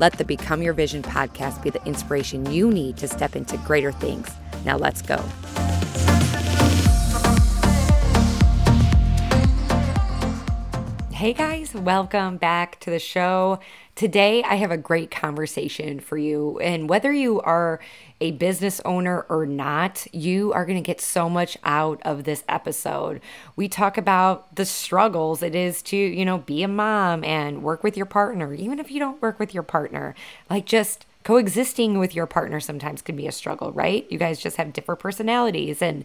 Let the Become Your Vision podcast be the inspiration you need to step into greater things. Now, let's go. Hey guys, welcome back to the show. Today, I have a great conversation for you. And whether you are a business owner or not, you are going to get so much out of this episode. We talk about the struggles it is to, you know, be a mom and work with your partner, even if you don't work with your partner. Like, just coexisting with your partner sometimes can be a struggle, right? You guys just have different personalities and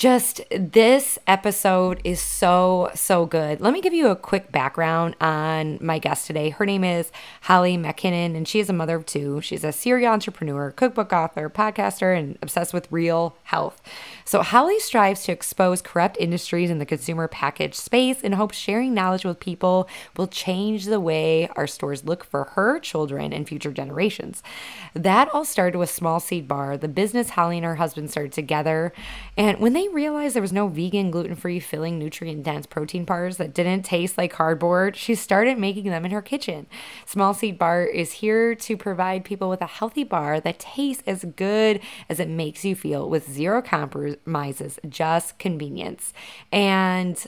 just this episode is so, so good. Let me give you a quick background on my guest today. Her name is Holly McKinnon, and she is a mother of two. She's a serial entrepreneur, cookbook author, podcaster, and obsessed with real health. So, Holly strives to expose corrupt industries in the consumer package space and hopes sharing knowledge with people will change the way our stores look for her children and future generations. That all started with Small Seed Bar, the business Holly and her husband started together. And when they realized there was no vegan, gluten free, filling, nutrient dense protein bars that didn't taste like cardboard, she started making them in her kitchen. Small Seed Bar is here to provide people with a healthy bar that tastes as good as it makes you feel with zero compromises, just convenience. And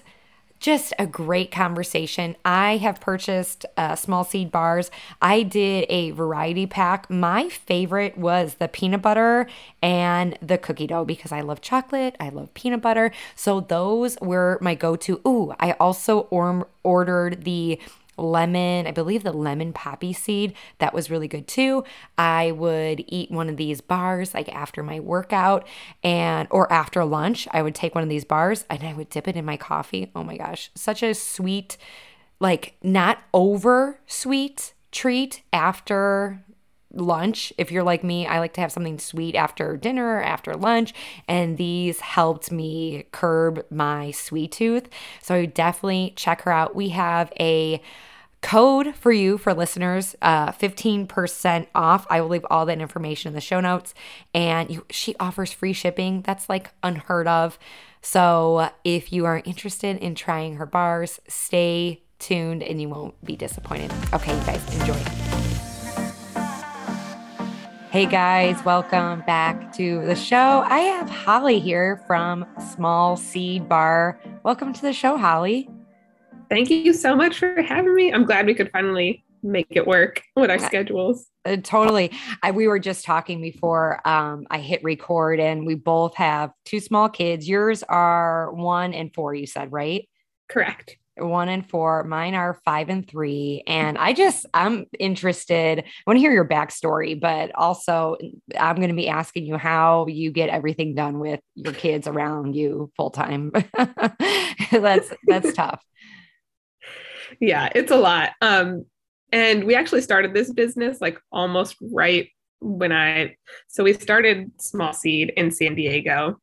just a great conversation. I have purchased uh, small seed bars. I did a variety pack. My favorite was the peanut butter and the cookie dough because I love chocolate. I love peanut butter. So those were my go to. Ooh, I also or- ordered the lemon, I believe the lemon poppy seed. That was really good too. I would eat one of these bars like after my workout and or after lunch. I would take one of these bars and I would dip it in my coffee. Oh my gosh, such a sweet like not over sweet treat after lunch. If you're like me, I like to have something sweet after dinner, after lunch, and these helped me curb my sweet tooth. So definitely check her out. We have a code for you for listeners uh 15% off i will leave all that information in the show notes and you, she offers free shipping that's like unheard of so if you are interested in trying her bars stay tuned and you won't be disappointed okay you guys enjoy Hey guys, welcome back to the show. I have Holly here from Small Seed Bar. Welcome to the show, Holly. Thank you so much for having me. I'm glad we could finally make it work with our schedules. Uh, totally. I, we were just talking before um, I hit record, and we both have two small kids. Yours are one and four, you said, right? Correct one and four. Mine are five and three. And I just, I'm interested. I want to hear your backstory, but also I'm going to be asking you how you get everything done with your kids around you full time. that's, that's tough. Yeah, it's a lot. Um, and we actually started this business like almost right when I, so we started Small Seed in San Diego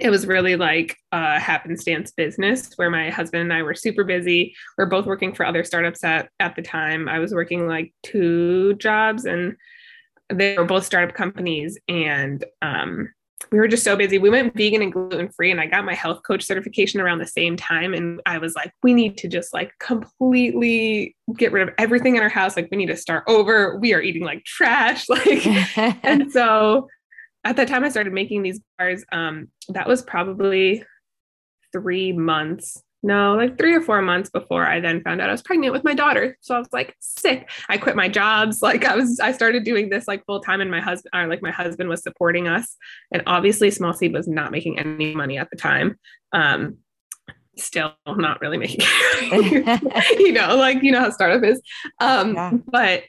it was really like a happenstance business where my husband and I were super busy. We are both working for other startups at, at the time. I was working like two jobs and they were both startup companies. And um, we were just so busy. We went vegan and gluten free, and I got my health coach certification around the same time. And I was like, we need to just like completely get rid of everything in our house. Like, we need to start over. We are eating like trash. Like, and so at the time I started making these bars, um, that was probably three months. No, like three or four months before I then found out I was pregnant with my daughter. So I was like sick. I quit my jobs. Like I was, I started doing this like full time, and my husband, or like my husband was supporting us. And obviously, Small Seed was not making any money at the time. Um, still not really making, you know, like you know how startup is. Um, yeah. but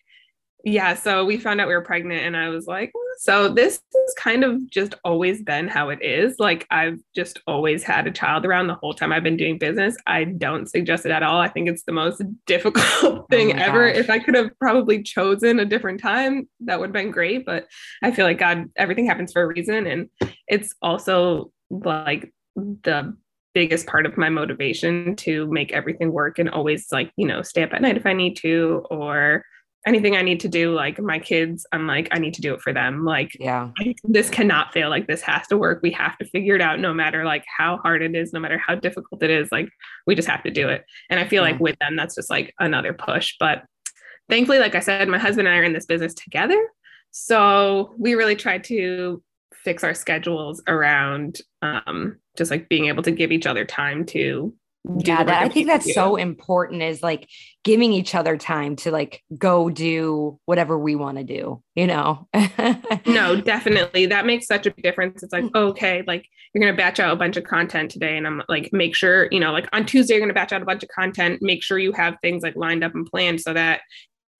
yeah, so we found out we were pregnant, and I was like, so this has kind of just always been how it is. Like, I've just always had a child around the whole time I've been doing business. I don't suggest it at all. I think it's the most difficult oh thing oh ever. Gosh. If I could have probably chosen a different time, that would have been great. But I feel like God, everything happens for a reason. And it's also like the biggest part of my motivation to make everything work and always like, you know, stay up at night if I need to or anything I need to do, like my kids, I'm like, I need to do it for them. Like, yeah, I, this cannot fail. Like, this has to work. We have to figure it out no matter like how hard it is, no matter how difficult it is. Like, we just have to do it. And I feel yeah. like with them, that's just like another push. But thankfully, like I said, my husband and I are in this business together. So we really try to fix our schedules around um, just like being able to give each other time to yeah that, i think that's do. so important is like giving each other time to like go do whatever we want to do you know? No definitely. That makes such a difference. It's like mm. okay like you're going to batch out a bunch of content today and i'm like make sure you know like on tuesday you're going to batch out a bunch of content. Make sure you have things like lined up and planned so that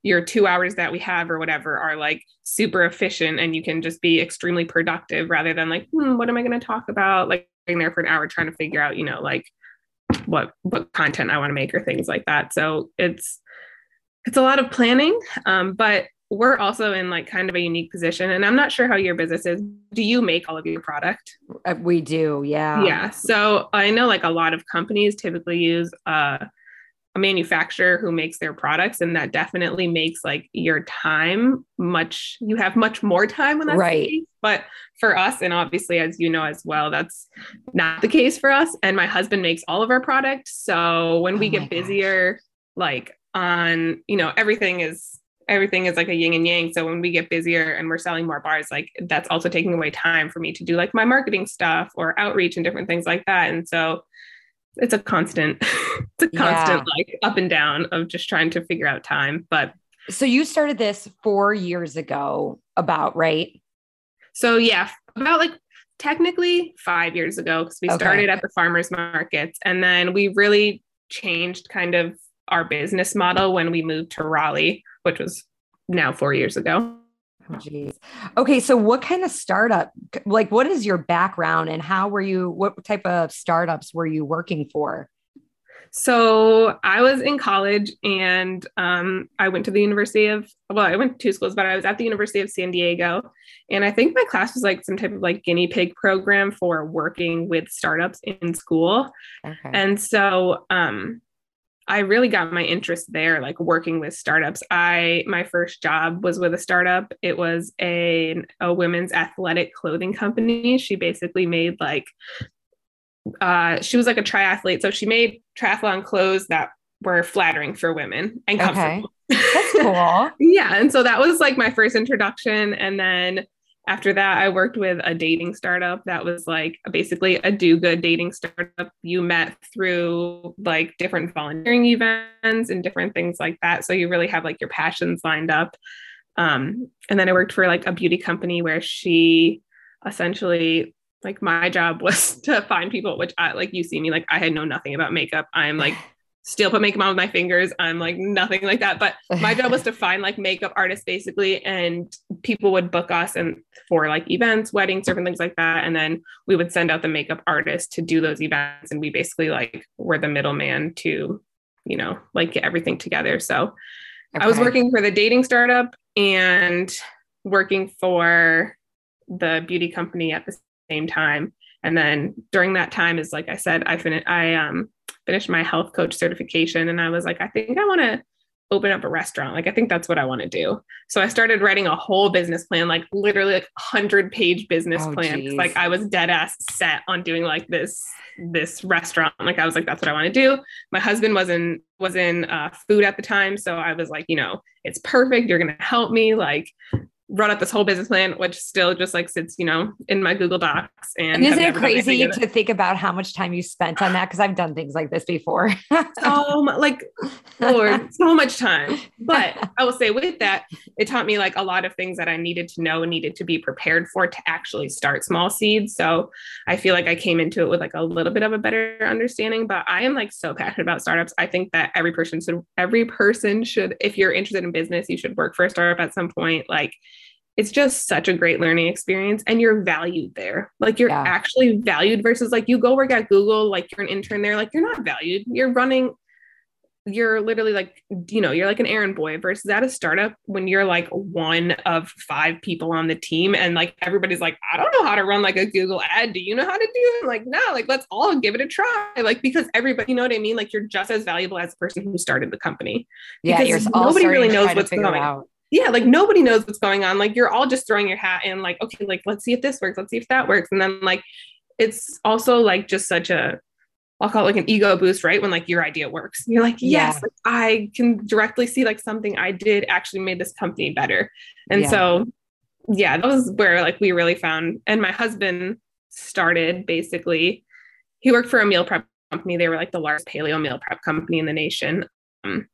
your two hours that we have or whatever are like super efficient and you can just be extremely productive rather than like hmm, what am i going to talk about? Like being there for an hour trying to figure out you know like what what content I want to make or things like that. So it's it's a lot of planning, um, but we're also in like kind of a unique position. And I'm not sure how your business is. Do you make all of your product? Uh, we do, yeah. Yeah. So I know like a lot of companies typically use uh, a manufacturer who makes their products and that definitely makes like your time much you have much more time when that's right. but for us and obviously as you know as well that's not the case for us and my husband makes all of our products so when we oh get busier gosh. like on you know everything is everything is like a yin and yang. So when we get busier and we're selling more bars like that's also taking away time for me to do like my marketing stuff or outreach and different things like that. And so it's a constant it's a constant yeah. like up and down of just trying to figure out time but so you started this four years ago about right so yeah about like technically five years ago because we okay. started at the farmers markets and then we really changed kind of our business model when we moved to raleigh which was now four years ago Oh, geez. Okay. So, what kind of startup, like, what is your background and how were you, what type of startups were you working for? So, I was in college and um, I went to the University of, well, I went to two schools, but I was at the University of San Diego. And I think my class was like some type of like guinea pig program for working with startups in school. Okay. And so, um, I really got my interest there, like working with startups. I my first job was with a startup. It was a a women's athletic clothing company. She basically made like uh she was like a triathlete. So she made triathlon clothes that were flattering for women and comfortable. Okay. That's cool. yeah. And so that was like my first introduction. And then after that, I worked with a dating startup that was like basically a do good dating startup. You met through like different volunteering events and different things like that. So you really have like your passions lined up. Um, and then I worked for like a beauty company where she essentially like my job was to find people, which I like you see me like I had know nothing about makeup. I'm like still put makeup on with my fingers. I'm like nothing like that. But my job was to find like makeup artists basically, and people would book us and for like events, weddings, different things like that. And then we would send out the makeup artist to do those events. And we basically like were the middleman to, you know, like get everything together. So okay. I was working for the dating startup and working for the beauty company at the same time. And then during that time is like I said, I finished I um finished my health coach certification and I was like, I think I want to open up a restaurant. Like, I think that's what I want to do. So I started writing a whole business plan, like literally like hundred page business oh, plan. Like I was dead ass set on doing like this, this restaurant. Like I was like, that's what I want to do. My husband was in, was in uh, food at the time. So I was like, you know, it's perfect. You're going to help me. Like, wrote up this whole business plan, which still just like sits, you know, in my Google Docs. And, and isn't it crazy to think about how much time you spent on that? Because I've done things like this before. so like, Lord, so much time. But I will say with that, it taught me like a lot of things that I needed to know and needed to be prepared for to actually start small seeds. So I feel like I came into it with like a little bit of a better understanding. But I am like so passionate about startups. I think that every person should, every person should, if you're interested in business, you should work for a startup at some point. Like it's just such a great learning experience and you're valued there. Like you're yeah. actually valued versus like you go work at Google, like you're an intern there, like you're not valued. You're running, you're literally like, you know, you're like an errand boy versus at a startup when you're like one of five people on the team and like everybody's like, I don't know how to run like a Google ad. Do you know how to do it? Like, no, like let's all give it a try. Like, because everybody, you know what I mean? Like you're just as valuable as the person who started the company. Yeah, because nobody really knows what's going on yeah, like nobody knows what's going on. Like you're all just throwing your hat in, like, okay, like let's see if this works, let's see if that works. And then like it's also like just such a I'll call it like an ego boost, right? When like your idea works. You're like, yes, yeah. like, I can directly see like something I did actually made this company better. And yeah. so yeah, that was where like we really found and my husband started basically he worked for a meal prep company. They were like the largest paleo meal prep company in the nation. Um,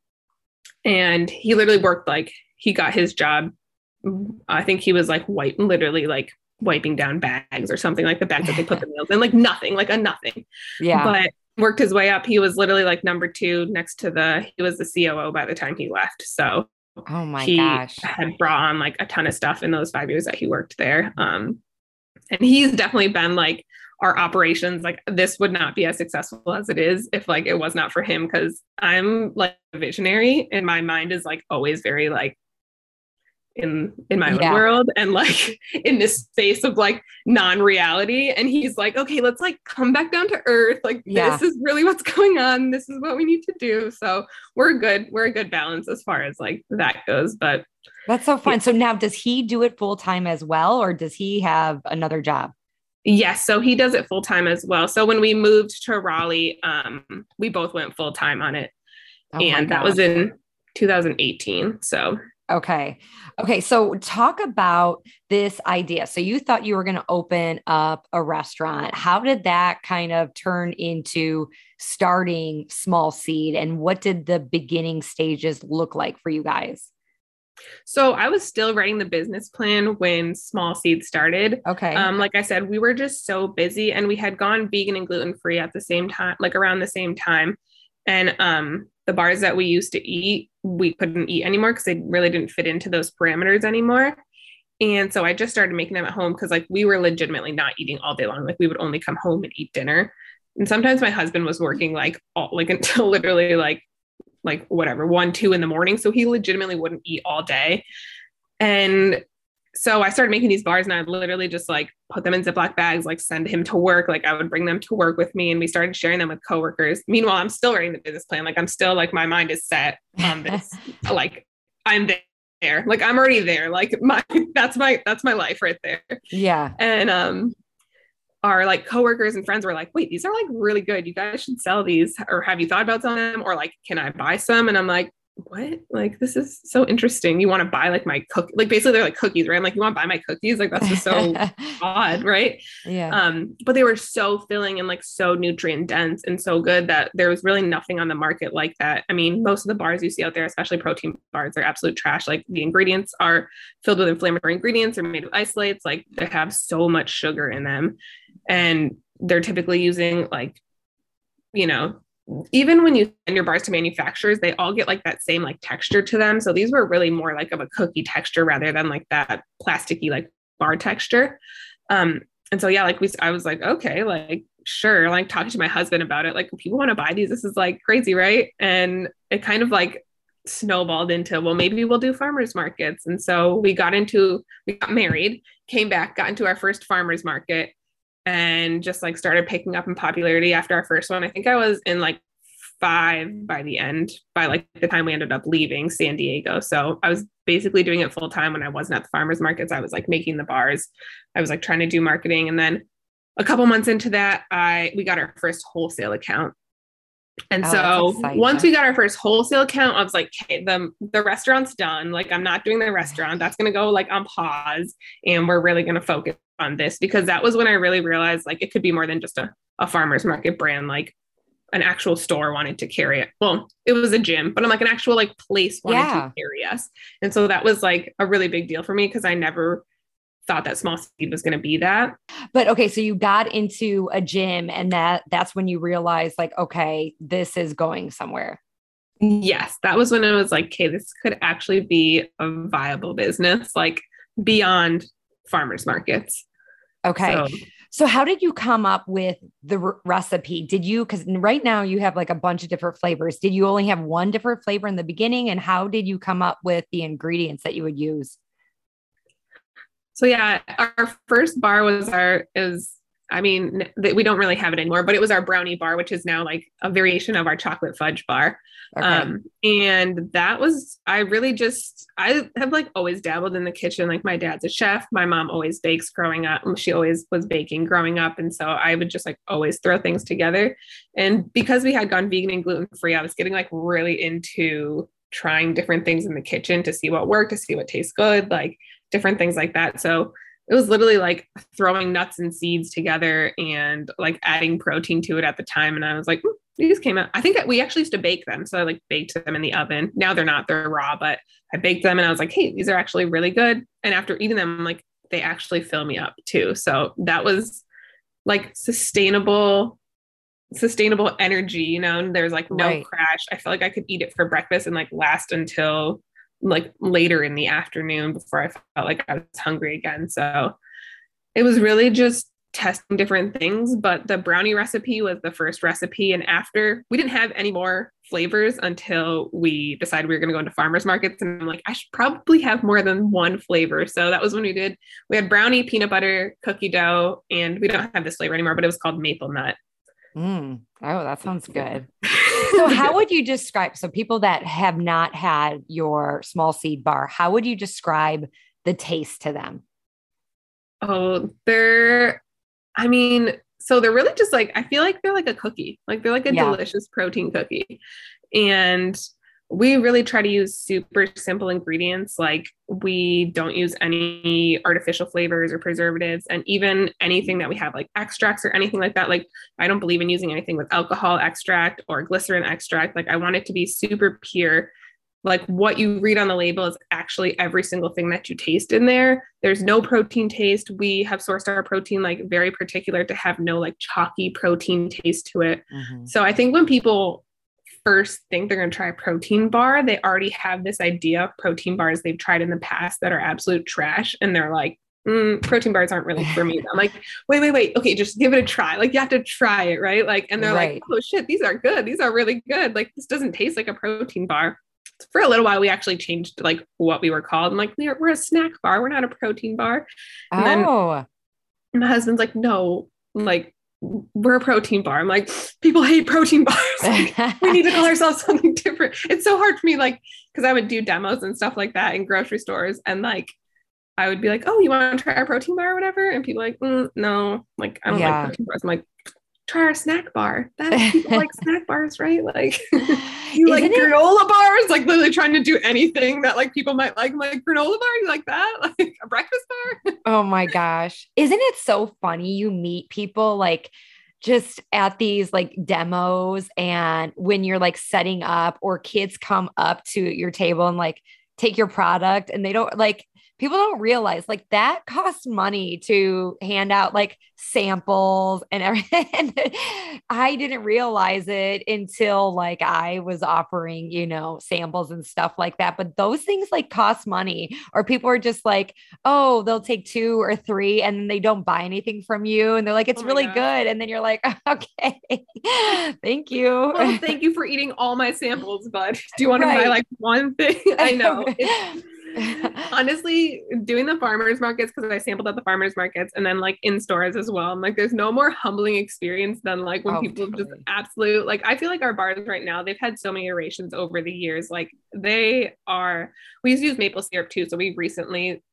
and he literally worked like he got his job. I think he was like white, literally like wiping down bags or something like the bags that they put the meals in, like nothing, like a nothing. Yeah. But worked his way up. He was literally like number two next to the, he was the COO by the time he left. So oh my he gosh, had brought on like a ton of stuff in those five years that he worked there. Um, and he's definitely been like our operations like this would not be as successful as it is if like it was not for him because i'm like a visionary and my mind is like always very like in in my yeah. own world and like in this space of like non-reality. And he's like okay let's like come back down to earth. Like yeah. this is really what's going on. This is what we need to do. So we're good. We're a good balance as far as like that goes. But that's so fun. Yeah. so now does he do it full time as well or does he have another job? Yes, so he does it full time as well. So when we moved to Raleigh, um, we both went full time on it, oh and that was in 2018. So Okay. Okay. So talk about this idea. So you thought you were going to open up a restaurant. How did that kind of turn into starting Small Seed and what did the beginning stages look like for you guys? So I was still writing the business plan when Small Seed started. Okay. Um, like I said, we were just so busy and we had gone vegan and gluten free at the same time, like around the same time. And um, the bars that we used to eat, we couldn't eat anymore because they really didn't fit into those parameters anymore. And so I just started making them at home because like we were legitimately not eating all day long. Like we would only come home and eat dinner. And sometimes my husband was working like all like until literally like like whatever, one, two in the morning. So he legitimately wouldn't eat all day. And so I started making these bars and I literally just like put them in Ziploc bags, like send him to work. Like I would bring them to work with me and we started sharing them with coworkers. Meanwhile, I'm still writing the business plan. Like I'm still like my mind is set on this. like I'm there. Like I'm already there. Like my that's my that's my life right there. Yeah. And um our like coworkers and friends were like, wait, these are like really good. You guys should sell these. Or have you thought about selling them? Or like, can I buy some? And I'm like, what? Like, this is so interesting. You want to buy like my cook, like basically they're like cookies, right? I'm like, you want to buy my cookies? Like, that's just so odd, right? Yeah. Um, but they were so filling and like so nutrient dense and so good that there was really nothing on the market like that. I mean, most of the bars you see out there, especially protein bars, are absolute trash. Like the ingredients are filled with inflammatory ingredients, they're made of isolates, like they have so much sugar in them. And they're typically using like, you know, even when you send your bars to manufacturers, they all get like that same like texture to them. So these were really more like of a cookie texture rather than like that plasticky like bar texture. Um, and so yeah, like we, I was like, okay, like sure, like talking to my husband about it, like people want to buy these. This is like crazy, right? And it kind of like snowballed into well maybe we'll do farmers markets and so we got into we got married came back got into our first farmers market and just like started picking up in popularity after our first one. I think I was in like five by the end, by like the time we ended up leaving San Diego. So I was basically doing it full time when I wasn't at the farmers markets. I was like making the bars. I was like trying to do marketing. And then a couple months into that, I we got our first wholesale account. And Oh, so once we got our first wholesale account, I was like, okay, the the restaurant's done. Like I'm not doing the restaurant. That's gonna go like on pause. And we're really gonna focus on this because that was when I really realized like it could be more than just a, a farmer's market brand. Like an actual store wanted to carry it. Well, it was a gym, but I'm like an actual like place wanted Yeah. to carry us. And so that was like a really big deal for me because I never thought that small seed was gonna be that. But okay, so you got into a gym and that that's when you realized like, okay, this is going somewhere. Yes, that was when I was like, okay, this could actually be a viable business, like beyond farmers markets. Okay. So, So how did you come up with the recipe? Did you cuz right now you have like a bunch of different flavors. Did you only have one different flavor in the beginning and how did you come up with the ingredients that you would use? so yeah, our first bar was our is I mean, that we don't really have it anymore, but it was our brownie bar, which is now like a variation of our chocolate fudge bar. Okay. Um, and that was, I really just, I have like always dabbled in the kitchen. Like my dad's a chef. My mom always bakes growing up. She always was baking growing up. And so I would just like always throw things together. And because we had gone vegan and gluten free, I was getting like really into trying different things in the kitchen to see what worked, to see what tastes good, like different things like that. So it was literally like throwing nuts and seeds together and like adding protein to it at the time. And I was like, "Hmm, these came out. I think that we actually used to bake them. So I like baked them in the oven. Now they're not, they're raw, but I baked them and I was like, hey, these are actually really good. And after eating them, I'm like, they actually fill me up too. So that was like sustainable, sustainable energy, you know, and there's like no Right. crash. I felt like I could eat it for breakfast and like last until like later in the afternoon before I felt like I was hungry again. So it was really just testing different things. But the brownie recipe was the first recipe. And after we didn't have any more flavors until we decided we were going to go into farmers markets. And I'm like, I should probably have more than one flavor. So that was when we did, we had brownie, peanut butter, cookie dough, and we don't have this flavor anymore, but it was called maple nut. Mm. Oh, that sounds good. So how would you describe so people that have not had your small seed bar, how would you describe the taste to them? Oh, they're, I mean, so they're really just like, I feel like they're like a cookie, like they're like a Yeah. delicious protein cookie. And we really try to use super simple ingredients. Like we don't use any artificial flavors or preservatives. And even anything that we have, like extracts or anything like that, like I don't believe in using anything with alcohol extract or glycerin extract. Like I want it to be super pure like what you read on the label is actually every single thing that you taste in there. There's no protein taste. We have sourced our protein like very particular to have no like chalky protein taste to it. Mm-hmm. So I think when people first think they're going to try a protein bar, they already have this idea of protein bars they've tried in the past that are absolute trash. And they're like, mm, protein bars aren't really for me. I'm like, wait, wait, wait. Okay, just give it a try. Like you have to try it, right? Like, and they're Right. like, oh shit, these are good. These are really good. Like this doesn't taste like a protein bar. For a little while, we actually changed like what we were called. I'm like, we're, we're a snack bar. We're not a protein bar. And Oh, my husband's like, no, like we're a protein bar. I'm like, people hate protein bars. Like, we need to call ourselves something different. It's so hard for me, like, because I would do demos and stuff like that in grocery stores, and like, I would be like, "Oh, you want to try our protein bar or whatever?" And people are like, mm, "No, like, I don't Yeah. like protein bars." I'm like, "Try our snack bar. That people like snack bars, right? Like, you like Isn't it- granola bars? Like, literally trying to do anything that like people might like. I'm like granola bar, you like that? Like a breakfast bar? Oh my gosh. Isn't it so funny? You meet people like just at these like demos, and when you're like setting up, or kids come up to your table and like take your product, and they don't like people don't realize like that costs money to hand out like samples and everything. I didn't realize it until like I was offering, you know, samples and stuff like that. But those things like cost money, or people are just like, oh, they'll take two or three and they don't buy anything from you. And they're like, it's Oh really gosh. good. And then you're like, okay, thank you. Well, thank you for eating all my samples, bud. Do you want to buy like one thing? I know. Honestly doing the farmers markets because i sampled at the farmers markets and then like in stores as well i'm like there's no more humbling experience than like when Oh, people just absolute like i feel like our bars right now they've had so many iterations over the years like they are we used to use maple syrup too so we recently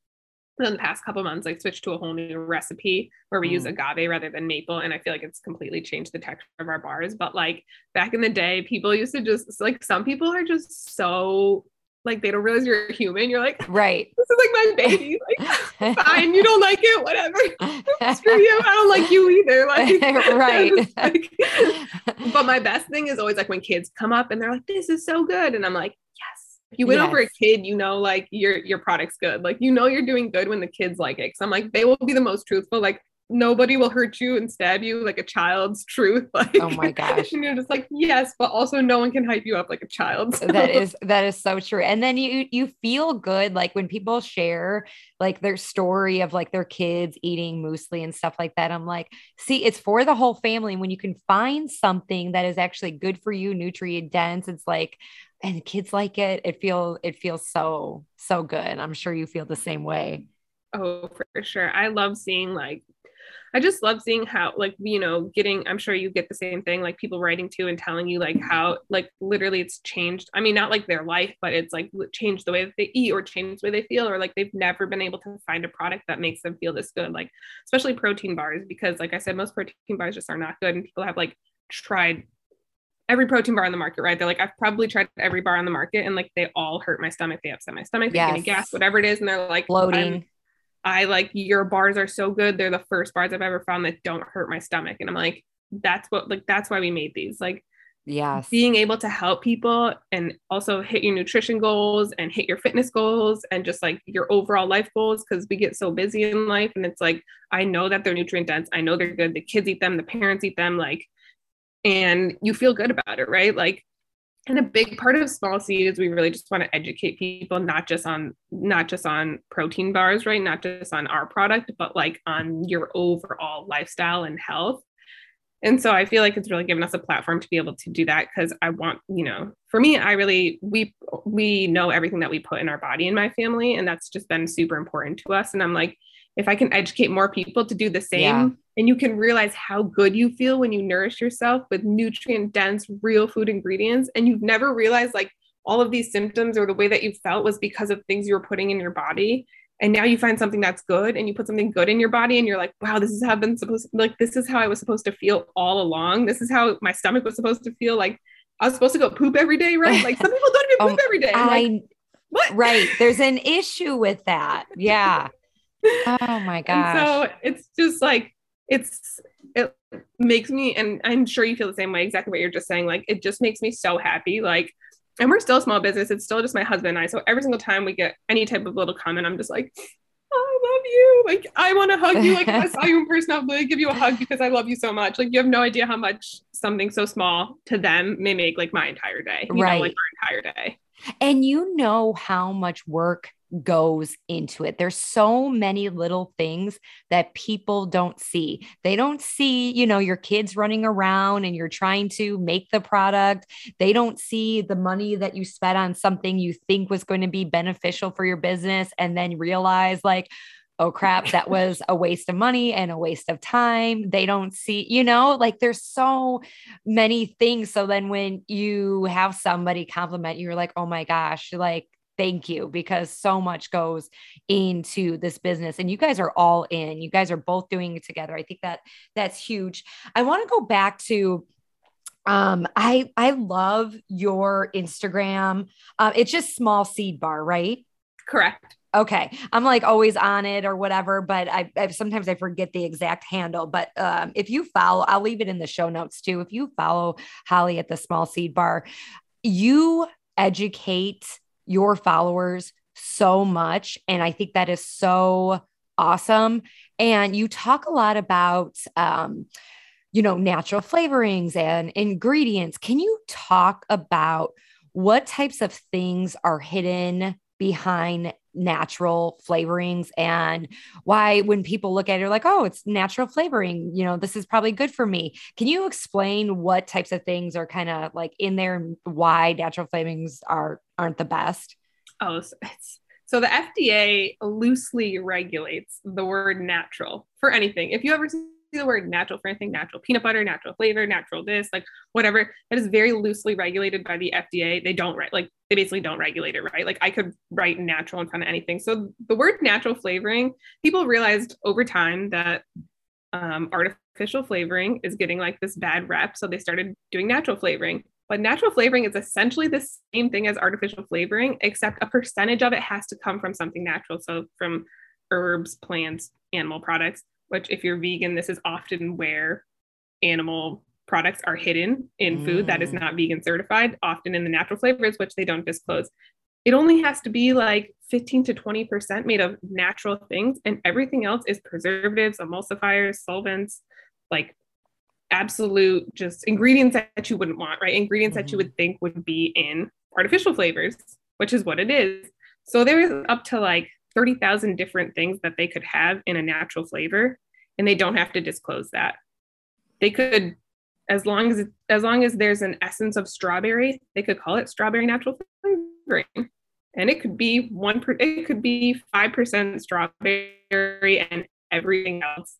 in the past couple months like switched to a whole new recipe where we mm. use agave rather than maple and i feel like it's completely changed the texture of our bars but like back in the day people used to just like some people are just so like they don't realize you're human you're like right this is like my baby like fine you don't like it whatever screw you i don't like you either like right like, but my best thing is always like when kids come up and they're like this is so good and i'm like "Yes." if you win yes. over a kid, you know, like your your product's good. Like you know you're doing good when the kids like it. Cause I'm like, they will be the most truthful. Like nobody will hurt you and stab you like a child's truth. Like oh my gosh. and you're just like, yes, but also no one can hype you up like a child. So. That is that is so true. And then you you feel good like when people share like their story of like their kids eating muesli and stuff like that. I'm like, see, it's for the whole family. When you can find something that is actually good for you, nutrient dense, it's like and kids like it it feels it feels so so good i'm sure you feel the same way oh for sure i love seeing like i just love seeing how like you know getting i'm sure you get the same thing like people writing to and telling you like how like literally it's changed i mean not like their life but it's like changed the way that they eat or changed the way they feel or like they've never been able to find a product that makes them feel this good like especially protein bars because like i said most protein bars just are not good and people have like tried every protein bar on the market, right? They're like, I've probably tried every bar on the market and like they all hurt my stomach. They upset my stomach, they yes. give me gas, whatever it is. And they're like bloating. I like your bars are so good. They're the first bars I've ever found that don't hurt my stomach. And I'm like, that's what like that's why we made these. Like yes being able to help people and also hit your nutrition goals and hit your fitness goals and just like your overall life goals because we get so busy in life and it's like i know that they're nutrient dense i know they're good the kids eat them the parents eat them like and you feel good about it, right? Like, and a big part of small seed is we really just want to educate people not just on not just on protein bars right? Not just on our product but like on your overall lifestyle and health. And so i feel like it's really given us a platform to be able to do that because i want you know for me i really we we know everything that we put in our body in my family and that's just been super important to us. And i'm like if I can educate more people to do the same, yeah. and you can realize how good you feel when you nourish yourself with nutrient dense, real food ingredients, and you've never realized like all of these symptoms or the way that you felt was because of things you were putting in your body. And now you find something that's good and you put something good in your body and you're like, wow, this is how I've been supposed like this is how I was supposed to feel all along. This is how my stomach was supposed to feel. Like I was supposed to go poop every day, right? Like some people don't even oh, poop oh, every day. I, what? Right. There's an issue with that. Yeah. Oh my gosh. So it's just like it's it makes me and I'm sure you feel the same way exactly what you're just saying like it just makes me so happy like and we're still a small business it's still just my husband and I so every single time we get any type of little comment I'm just like oh, I love you like I want to hug you like I saw you in person I'll really give you a hug because I love you so much like you have no idea how much something so small to them may make like my entire day you right know, like our entire day and you know how much work goes into it. There's so many little things that people don't see. They don't see, you know, your kids running around and you're trying to make the product. They don't see the money that you spent on something you think was going to be beneficial for your business and then realize like oh crap, that was a waste of money and a waste of time. They don't see, you know, like there's so many things. So then when you have somebody compliment you, you're like, oh my gosh, like thank you because so much goes into this business and you guys are all in. You guys are both doing it together. I think that that's huge. I want to go back to um i i love your instagram. Um it's just small seed bar right? Correct. Okay. I'm like always on it or whatever but I, I, sometimes i forget the exact handle but um, if you follow i'll leave it in the show notes too. If you follow holly at the small seed bar you educate your followers so much. And I think that is so awesome. And you talk a lot about, um, you know, natural flavorings and ingredients. Can you talk about what types of things are hidden behind natural flavorings and why when people look at it, they're like, oh, it's natural flavoring, you know, this is probably good for me. Can you explain what types of things are kind of like in there why natural flavorings are aren't the best? Oh, it's so the FDA loosely regulates the word natural for anything. If you ever see the word natural for anything natural peanut butter, natural flavor, natural this, like whatever. That is very loosely regulated by the FDA. They don't write like they basically don't regulate it, right? Like I could write natural in front of anything. So the word natural flavoring, people realized over time that um, artificial flavoring is getting like this bad rep. So they started doing natural flavoring. But natural flavoring is essentially the same thing as artificial flavoring, except a percentage of it has to come from something natural. So from herbs, plants, animal products, which if you're vegan, this is often where animal products are hidden in mm. food that is mm. not vegan certified, often in the natural flavors, which they don't disclose. It only has to be like 15 to 20% made of natural things, and everything else is preservatives, emulsifiers, solvents, like absolute just ingredients that you wouldn't want, right? Ingredients mm-hmm. that you mm-hmm. would think would be in artificial flavors, which is what it is. So there is up to like 30,000 different things that they could have in a natural flavor, and they don't have to disclose that. They could, as long as as long as there's an essence of strawberry, they could call it strawberry natural flavoring, and it could be one. Per, it could be five percent strawberry, and everything else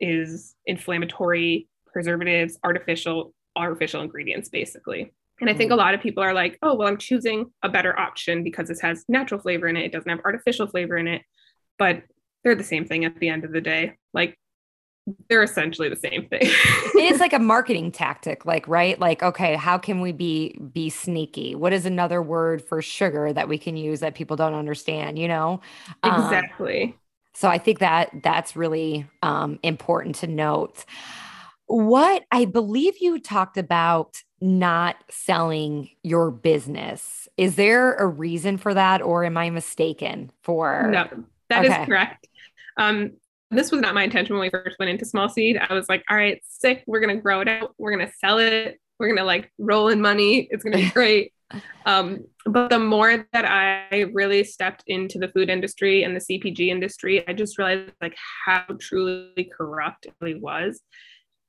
is inflammatory preservatives, artificial artificial ingredients, basically. And I think a mm. lot of people are like, oh, well, I'm choosing a better option because this has natural flavor in it. It doesn't have artificial flavor in it. But they're the same thing at the end of the day. Like they're essentially the same thing. it is like a marketing tactic, like, right? Like, okay, how can we be be sneaky? What is another word for sugar that we can use that people don't understand, you know? Um, exactly. Um, so I think that that's really um, important to note. What I believe you talked about not selling your business. Is there a reason for that, or am I mistaken? For no, that okay. is correct. Um, this was not my intention when we first went into small seed. I was like, all right, sick. We're gonna grow it out. We're gonna sell it. We're gonna like roll in money. It's gonna be great. um, but the more that I really stepped into the food industry and the CPG industry, I just realized like how truly corrupt it really was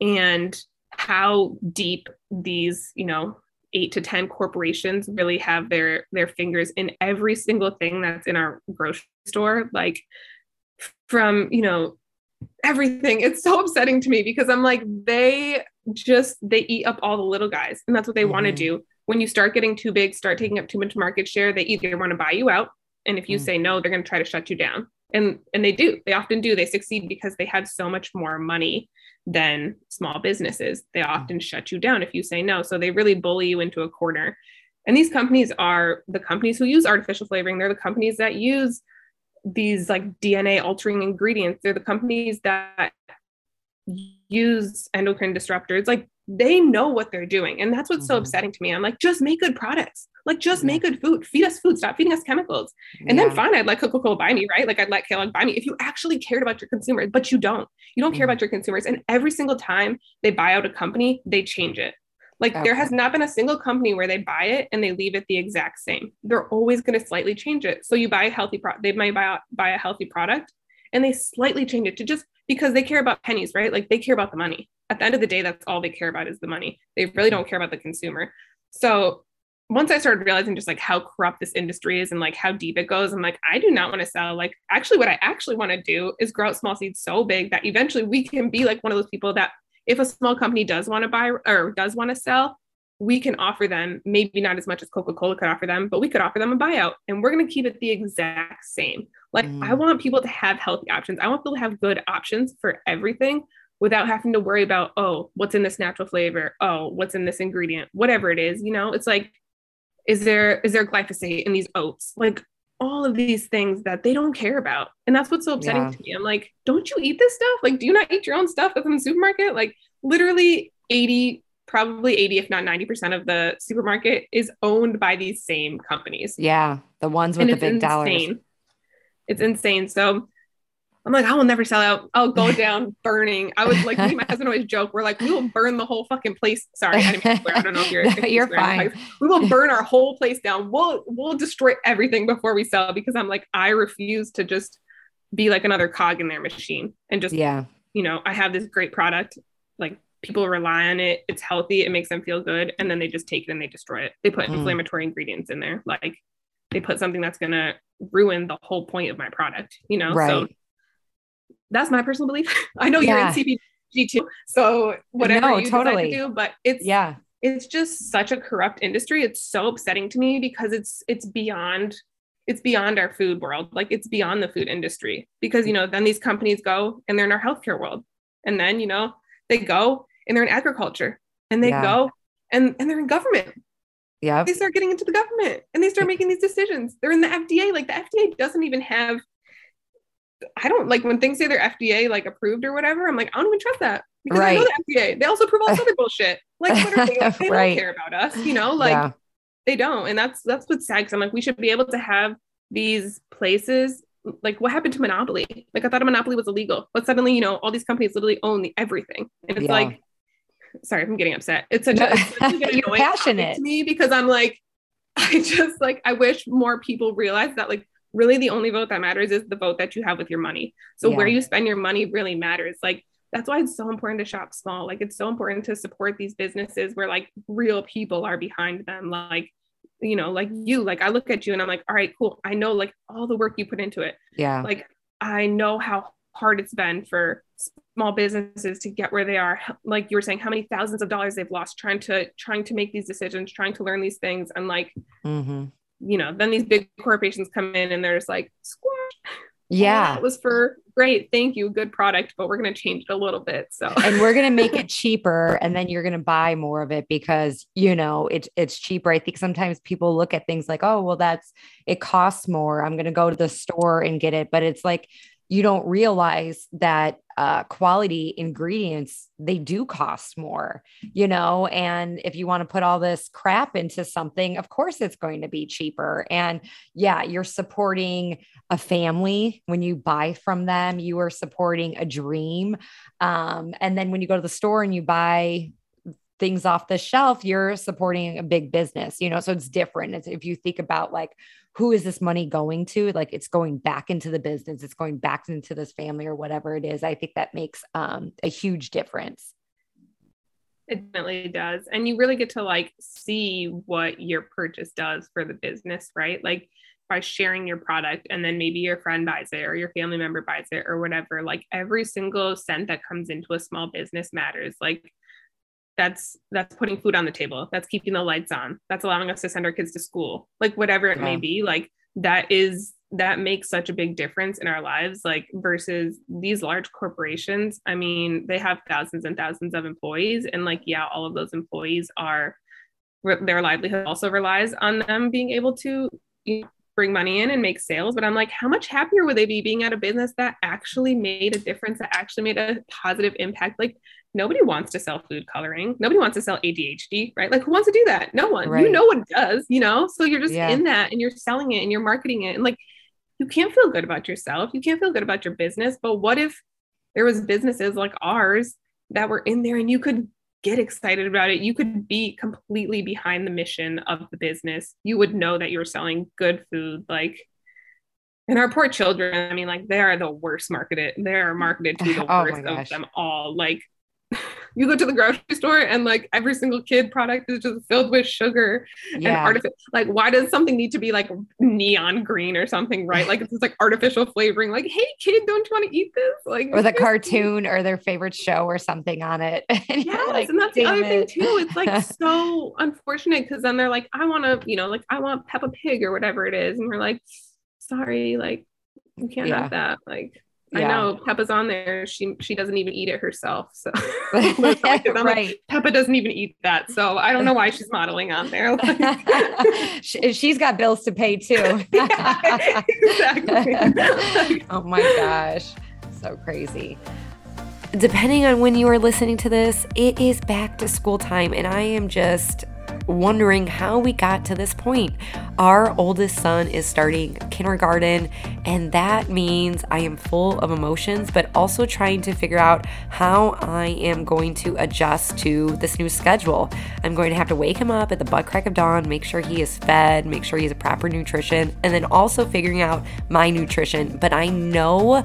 and how deep these, you know, eight to 10 corporations really have their their fingers in every single thing that's in our grocery store. Like from you know everything. It's so upsetting to me because i'm like they just they eat up all the little guys and that's what they mm-hmm. want to do. When you start getting too big start taking up too much market share they either want to buy you out and if you mm-hmm. say no they're going to try to shut you down. And and they do. They often do. They succeed because they have so much more money than small businesses. They mm. often shut you down if you say no. So they really bully you into a corner. And these companies are the companies who use artificial flavoring. They're the companies that use these like dna altering ingredients. They're the companies that use endocrine disruptors. Like they know what they're doing. And that's what's mm-hmm. so upsetting to me. I'm like just make good products. Like just yeah. make good food. Feed us food. Stop feeding us chemicals. And yeah. then fine i'd let coca-cola buy me right? Like i'd let kellogg buy me. If you actually cared about your consumers but you don't you don't mm-hmm. care about your consumers. And every single time they buy out a company they change it. Like okay. there has not been a single company where they buy it and they leave it the exact same. They're always going to slightly change it. So you buy a healthy product they might buy, buy a healthy product and they slightly change it to just because they care about pennies, right? Like they care about the money. At the end of the day, that's all they care about is the money. They really don't care about the consumer. So once I started realizing just like how corrupt this industry is and like how deep it goes, I'm like, I do not want to sell. Like, actually, what I actually want to do is grow out small seeds so big that eventually we can be like one of those people that if a small company does want to buy or does want to sell, we can offer them maybe not as much as Coca Cola could offer them, but we could offer them a buyout and we're going to keep it the exact same. Like, mm. I want people to have healthy options. I want people to have good options for everything without having to worry about, oh, what's in this natural flavor? Oh, what's in this ingredient? Whatever it is, you know, it's like, is there is there glyphosate in these oats? Like all of these things that they don't care about. And that's what's so upsetting yeah. to me. I'm like, don't you eat this stuff? Like, do you not eat your own stuff that's in the supermarket? Like literally 80 probably 80 if not 90% of the supermarket is owned by these same companies. Yeah the ones with and the big insane. dollars it's insane. So i'm like i will never sell out. I'll go down burning. I was like me and my husband always joke. We're like we will burn the whole fucking place. Sorry i, I don't know if you're if you're fine. we will burn our whole place down. We'll we'll destroy everything before we sell because i'm like i refuse to just be like another cog in their machine and just yeah. you know i have this great product like people rely on it it's healthy it makes them feel good and then they just take it and they destroy it they put mm. inflammatory ingredients in there like they put something that's going to ruin the whole point of my product you know right. so that's my personal belief i know yeah. you're in cpg G2. So whatever no, you totally. decide to do, but it's yeah, it's just such a corrupt industry. It's so upsetting to me because it's it's beyond it's beyond our food world. Like it's beyond the food industry because you know then these companies go and they're in our healthcare world, and then you know they go and they're in agriculture, and they yeah. go and and they're in government. Yeah, they start getting into the government and they start making these decisions. They're in the FDA. Like the FDA doesn't even have I don't like when things say they're FDA like approved or whatever. I'm like, I don't even trust that because right. I know the FDA. They also approve all this other bullshit. Like, what are they, they right. don't care about us, you know? Like, yeah. they don't, and that's that's what's sad. Because I'm like, we should be able to have these places. Like, what happened to Monopoly? Like, I thought a Monopoly was illegal, but suddenly, you know, all these companies literally own the everything, and it's yeah. like, sorry, I'm getting upset. It's such a, it's such a You're passionate to me because I'm like, I just like, I wish more people realize that like really the only vote that matters is the vote that you have with your money. So yeah. where you spend your money really matters. Like that's why it's so important to shop small. Like it's so important to support these businesses where like real people are behind them. Like, you know, like you, like I look at you and I'm like, all right, cool. I know like all the work you put into it. Yeah. Like I know how hard it's been for small businesses to get where they are like you were saying how many thousands of dollars they've lost trying to trying to make these decisions trying to learn these things and like mm-hmm you know, then these big corporations come in and they're just like, squash. Yeah. It was for great. Thank you. Good product, but we're going to change it a little bit. So, and we're going to make it cheaper and then you're going to buy more of it because, you know, it, it's cheaper. I think sometimes people look at things like, oh, well, that's, it costs more. I'm going to go to the store and get it. But it's like, you don't realize that uh, quality ingredients they do cost more you know and if you want to put all this crap into something of course it's going to be cheaper and yeah you're supporting a family when you buy from them you are supporting a dream um, and then when you go to the store and you buy things off the shelf, you're supporting a big business, you know? So it's different. It's, if you think about like, who is this money going to? Like it's going back into the business, it's going back into this family or whatever it is. I think that makes um, a huge difference. It definitely does. And you really get to like see what your purchase does for the business, right? Like by sharing your product and then maybe your friend buys it or your family member buys it or whatever. Like every single cent that comes into a small business matters. Like that's that's putting food on the table. That's keeping the lights on. That's allowing us to send our kids to school. Like whatever it yeah. may be like that is that makes such a big difference in our lives like versus these large corporations. I mean they have thousands and thousands of employees and like yeah all of those employees are their livelihood also relies on them being able to you know, bring money in and make sales. But i'm like how much happier would they be being at a business that actually made a difference that actually made a positive impact? Like nobody wants to sell food coloring. Nobody wants to sell ADHD, right? Like who wants to do that? No one. Right. You know what it does, you know? So you're just yeah. in that and you're selling it and you're marketing it. And like you can't feel good about yourself. You can't feel good about your business. But what if there was businesses like ours that were in there and you could get excited about it. You could be completely behind the mission of the business. You would know that you're selling good food. Like, and our poor children, I mean, like they are the worst marketed. They are marketed to the oh worst of them all. Like you go to the grocery store and like every single kid product is just filled with sugar yeah. and artificial like why does something need to be like neon green or something right like it's just like artificial flavoring like hey kid don't you want to eat this like with a cartoon or their favorite show or something on it and yes like, and that's the other it. thing too it's like so unfortunate because then they're like i want to you know like i want peppa pig or whatever it is and we're like sorry like you can't yeah. have that like yeah. I know Peppa's on there. She she doesn't even eat it herself. So right. Like, Peppa doesn't even eat that. So I don't know why she's modeling on there. Like, she's got bills to pay too. yeah, exactly. oh my gosh. So crazy. Depending on when you are listening to this, it is back to school time and I am just wondering how we got to this point. Our oldest son is starting kindergarten, and that means I am full of emotions, but also trying to figure out how I am going to adjust to this new schedule. I'm going to have to wake him up at the butt crack of dawn, make sure he is fed, make sure he has a proper nutrition, and then also figuring out my nutrition. But I know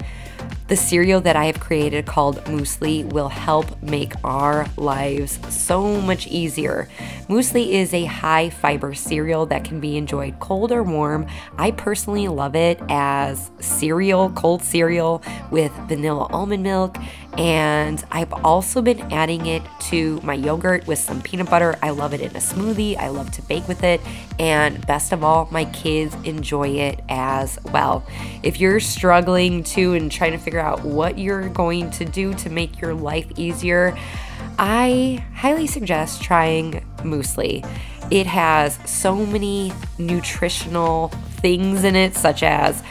the cereal that I have created called Muesli will help make our lives so much easier. Muesli is a high fiber cereal that can be enjoyed cold or warm. I personally love it as cereal, cold cereal with vanilla almond milk And I've also been adding it to my yogurt with some peanut butter. I love it in a smoothie. I love to bake with it. And best of all, my kids enjoy it as well. If you're struggling too and trying to figure out what you're going to do to make your life easier, I highly suggest trying Muesli. It has so many nutritional things in it, such as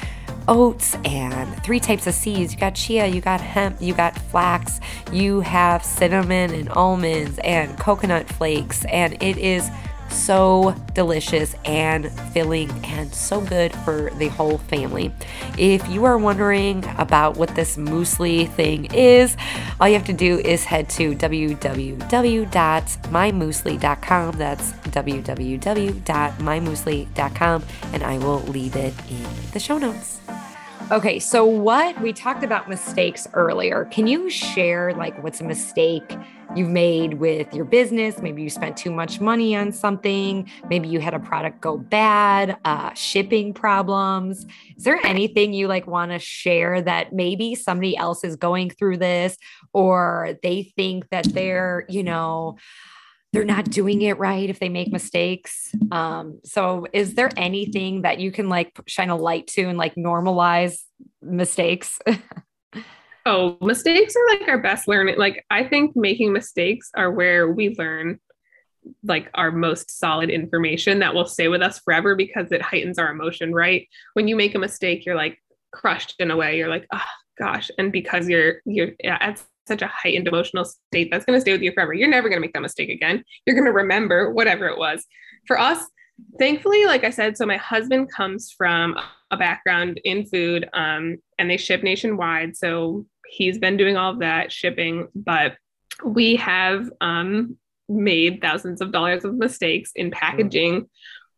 oats and three types of seeds. You got chia, you got hemp, you got flax, you have cinnamon and almonds and coconut flakes, and it is so delicious and filling and so good for the whole family. If you are wondering about what this muesli thing is, all you have to do is head to www.mymuesli.com. That's www.mymuesli.com, and I will leave it in the show notes. Okay, so what we talked about mistakes earlier. Can you share like what's a mistake you've made with your business? Maybe you spent too much money on something. Maybe you had a product go bad, uh, shipping problems. Is there anything you like want to share that maybe somebody else is going through this or they think that they're, you know, they're not doing it right if they make mistakes. Um, so is there anything that you can like shine a light to and like normalize mistakes? oh, mistakes are like our best learning. Like I think making mistakes are where we learn like our most solid information that will stay with us forever because it heightens our emotion, right? When you make a mistake, you're like crushed in a way. You're like, oh gosh. And because you're you're at such a heightened emotional state that's going to stay with you forever. You're never going to make that mistake again. You're going to remember whatever it was. For us, thankfully, like I said, so my husband comes from a background in food um, and they ship nationwide. So he's been doing all of that shipping, but we have um, made thousands of dollars of mistakes in packaging.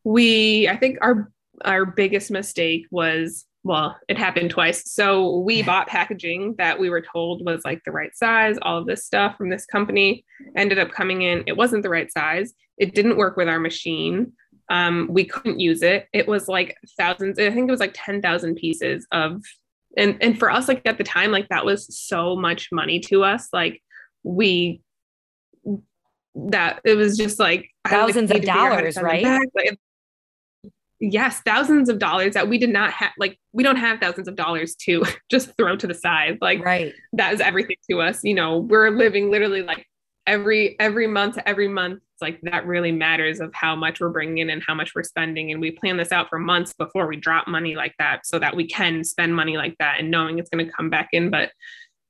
We, I think our our biggest mistake was well, it happened twice. So we bought packaging that we were told was like the right size, all of this stuff from this company ended up coming in. It wasn't the right size. It didn't work with our machine. Um, we couldn't use it. It was like thousands, I think it was like 10,000 pieces of, and, and for us, like at the time, like that was so much money to us. Like we, that it was just like thousands of dollars, right? Like, yes thousands of dollars that we did not have like we don't have thousands of dollars to just throw to the side. Like right. that is everything to us you know we're living literally like every every month every month it's like that really matters of how much we're bringing in and how much we're spending. And we plan this out for months before we drop money like that so that we can spend money like that and knowing it's going to come back in. But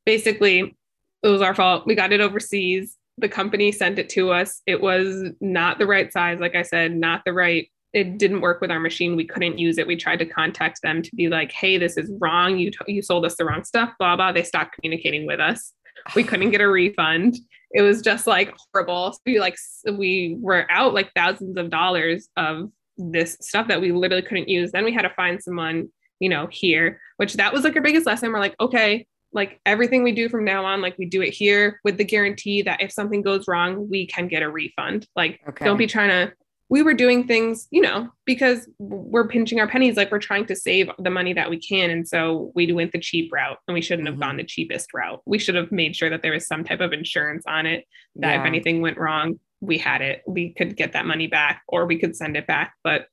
basically it was our fault. We got it overseas. The company sent it to us. It was not the right size like i said not the right it didn't work with our machine. We couldn't use it. We tried to contact them to be like, "Hey, this is wrong. You t- you sold us the wrong stuff." Blah blah. They stopped communicating with us. We couldn't get a refund. It was just like horrible. So we like we were out like thousands of dollars of this stuff that we literally couldn't use. Then we had to find someone, you know, here, which that was like our biggest lesson. We're like, okay, like everything we do from now on, like we do it here with the guarantee that if something goes wrong, we can get a refund. Like, okay. don't be trying to we were doing things, you know, because we're pinching our pennies, like we're trying to save the money that we can. And so we went the cheap route and we shouldn't have mm-hmm. gone the cheapest route. We should have made sure that there was some type of insurance on it, that yeah. if anything went wrong, we had it. We could get that money back or we could send it back. But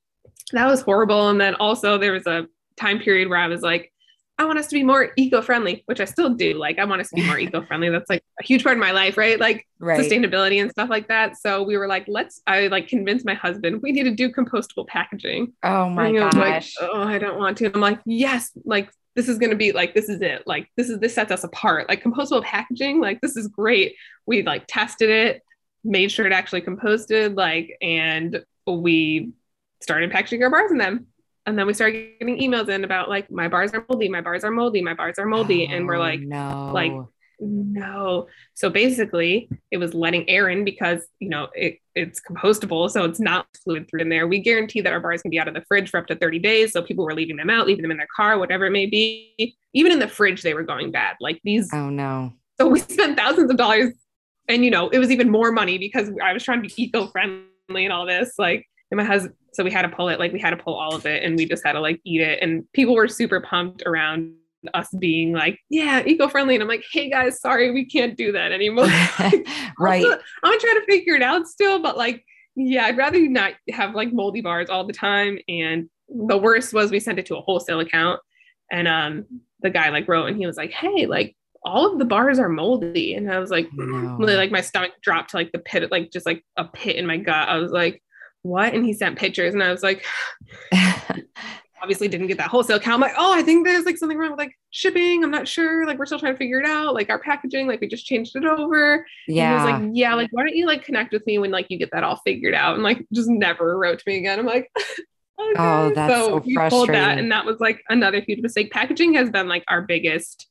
that was horrible. And then also there was a time period where I was like, I want us to be more eco-friendly, which I still do. Like I want us to be more eco-friendly. That's like a huge part of my life, right? Like right. sustainability and stuff like that. So we were like, let's I like convinced my husband we need to do compostable packaging. Oh my gosh. Like, oh, I don't want to. And I'm like, yes, like this is going to be like this is it. Like this is this sets us apart. Like compostable packaging, like this is great. We like tested it, made sure it actually composted, like, and we started packaging our bars in them and then we started getting emails in about like my bars are moldy my bars are moldy my bars are moldy. Oh, and we're oh, like no. like no. So basically it was letting air in because you know it, it's compostable so it's not fluid through in there. We guarantee that our bars can be out of the fridge for up to 30 days so people were leaving them out leaving them in their car whatever it may be. Even in the fridge they were going bad. Like these oh no. So we spent thousands of dollars and you know it was even more money because i was trying to be eco-friendly and all this like and my husband so we had to pull it like we had to pull all of it and we just had to like eat it and people were super pumped around us being like, yeah, eco-friendly. And I'm like, hey guys, sorry, we can't do that anymore. right. I'm, I'm trying to figure it out still, but like, yeah, I'd rather you not have like moldy bars all the time. And the worst was we sent it to a wholesale account and um the guy like wrote and he was like, hey, like all of the bars are moldy. And I was like, no. really like my stomach dropped to like the pit, like just like a pit in my gut. I was like, what? And he sent pictures and I was like, obviously didn't get that wholesale account. I'm like, oh, I think there's like something wrong with like shipping. I'm not sure. Like we're still trying to figure it out. Like our packaging, like we just changed it over. Yeah. And he was like, yeah, like why don't you like connect with me when like you get that all figured out? And like just never wrote to me again. I'm like, okay. oh, that's so, so we pulled that, and that was like another huge mistake. Packaging has been like our biggest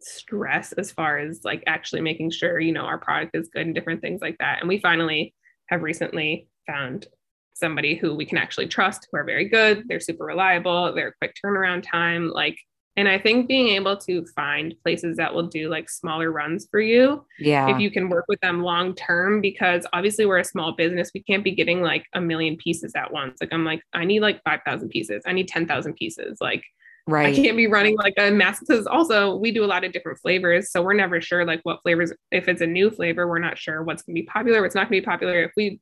stress as far as like actually making sure you know our product is good and different things like that. And we finally have recently found somebody who we can actually trust, who are very good, they're super reliable, they're quick turnaround time. Like, and I think being able to find places that will do like smaller runs for you. Yeah. If you can work with them long term, because obviously we're a small business, we can't be getting like a million pieces at once. Like, I'm like, I need like 5,000 pieces, I need 10,000 pieces. Like, Right. I can't be running like a mass because also we do a lot of different flavors. So we're never sure like what flavors, if it's a new flavor, we're not sure what's gonna be popular, what's not gonna be popular. If we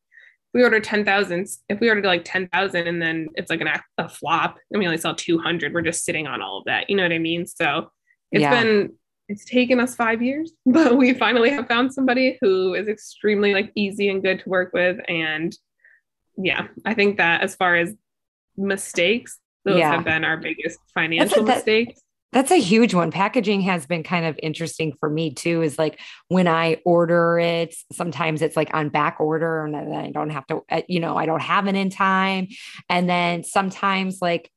if we order 10,000, if we ordered like 10,000 and then it's like an, a flop and we only sell 200, we're just sitting on all of that. You know what I mean? So it's yeah. been, it's taken us five years, but we finally have found somebody who is extremely like easy and good to work with. And yeah, I think that as far as mistakes, those yeah. have been our biggest financial that, mistakes. That's a huge one. Packaging has been kind of interesting for me too. Is like when I order it, sometimes it's like on back order and then I don't have to, uh, you know, I don't have it in time. And then sometimes like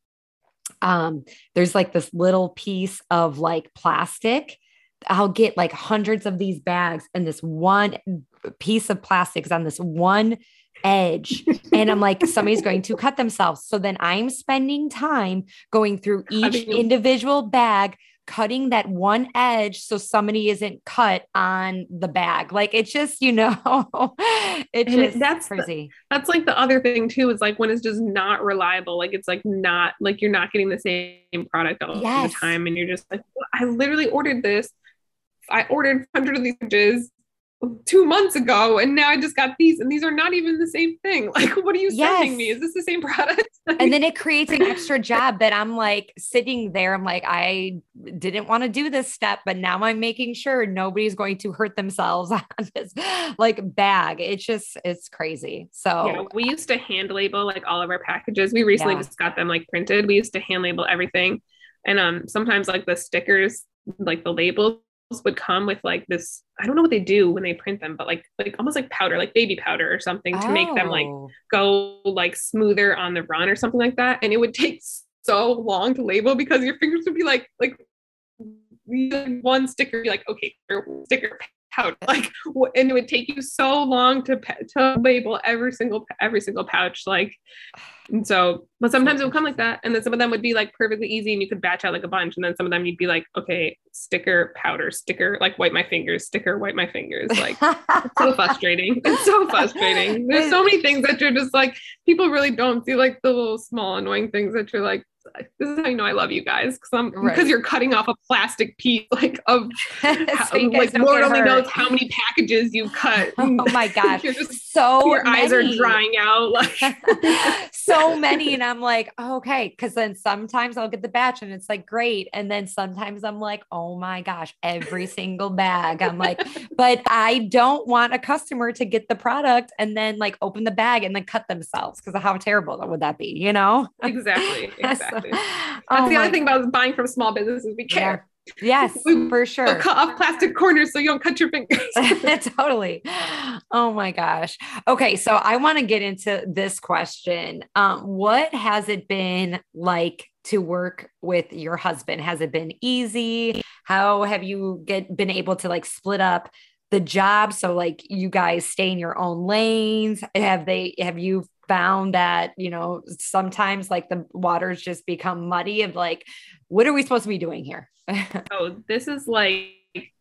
um there's like this little piece of like plastic I'll get like hundreds of these bags and this one piece of plastic is on this one edge. and I'm like, somebody's going to cut themselves. So then I'm spending time going through each individual bag, cutting that one edge so somebody isn't cut on the bag. Like it's just, you know, it's just that's crazy. The, that's like the other thing too, is like when it's just not reliable, like it's like not like you're not getting the same product all yes. the time. And you're just like, I literally ordered this. I ordered 100 of these edges two months ago and now I just got these and these are not even the same thing. Like, what are you yes. sending me? Is this the same product? and then it creates an extra job that I'm like sitting there. I'm like, I didn't want to do this step, but now I'm making sure nobody's going to hurt themselves on this like bag. It's just, it's crazy. So yeah, we used to hand label like all of our packages. We recently yeah. just got them like printed. We used to hand label everything. And um sometimes like the stickers, like the labels would come with like this i don't know what they do when they print them but like like almost like powder like baby powder or something to oh. make them like oh. go like smoother on the run or something like that and it would take so long to label because your fingers would be like like one sticker be like okay sticker pouch like and it would take you so long to to label every single every single pouch like and so but sometimes it would come like that and then some of them would be like perfectly easy and you could batch out like a bunch and then some of them you'd be like okay sticker powder sticker like wipe my fingers sticker wipe my fingers like it's so frustrating it's so frustrating. There's so many things that you're just like people really don't see like the little small annoying things that you're like this is how you know I love you guys because I'm right. because you're cutting off a plastic piece like of so how, like Lord only hurt. knows how many packages you've cut. oh my gosh, just, so your many. eyes are drying out like so many, and I'm like oh, okay, because then sometimes I'll get the batch and it's like great, and then sometimes I'm like oh my gosh, every single bag. I'm like, but I don't want a customer to get the product and then like open the bag and then cut themselves because how terrible would that be, you know? Exactly. Exactly. That's oh the other thing about buying from small businesses. We care. Yeah. Yes, we, for sure. Cut off plastic corners so you don't cut your fingers. totally. Oh my gosh. Okay, so I want to get into this question. Um, what has it been like to work with your husband? Has it been easy? How have you get been able to like split up the job so like you guys stay in your own lanes? Have they have you found that you know sometimes like the waters just become muddy of like what are we supposed to be doing here oh this is like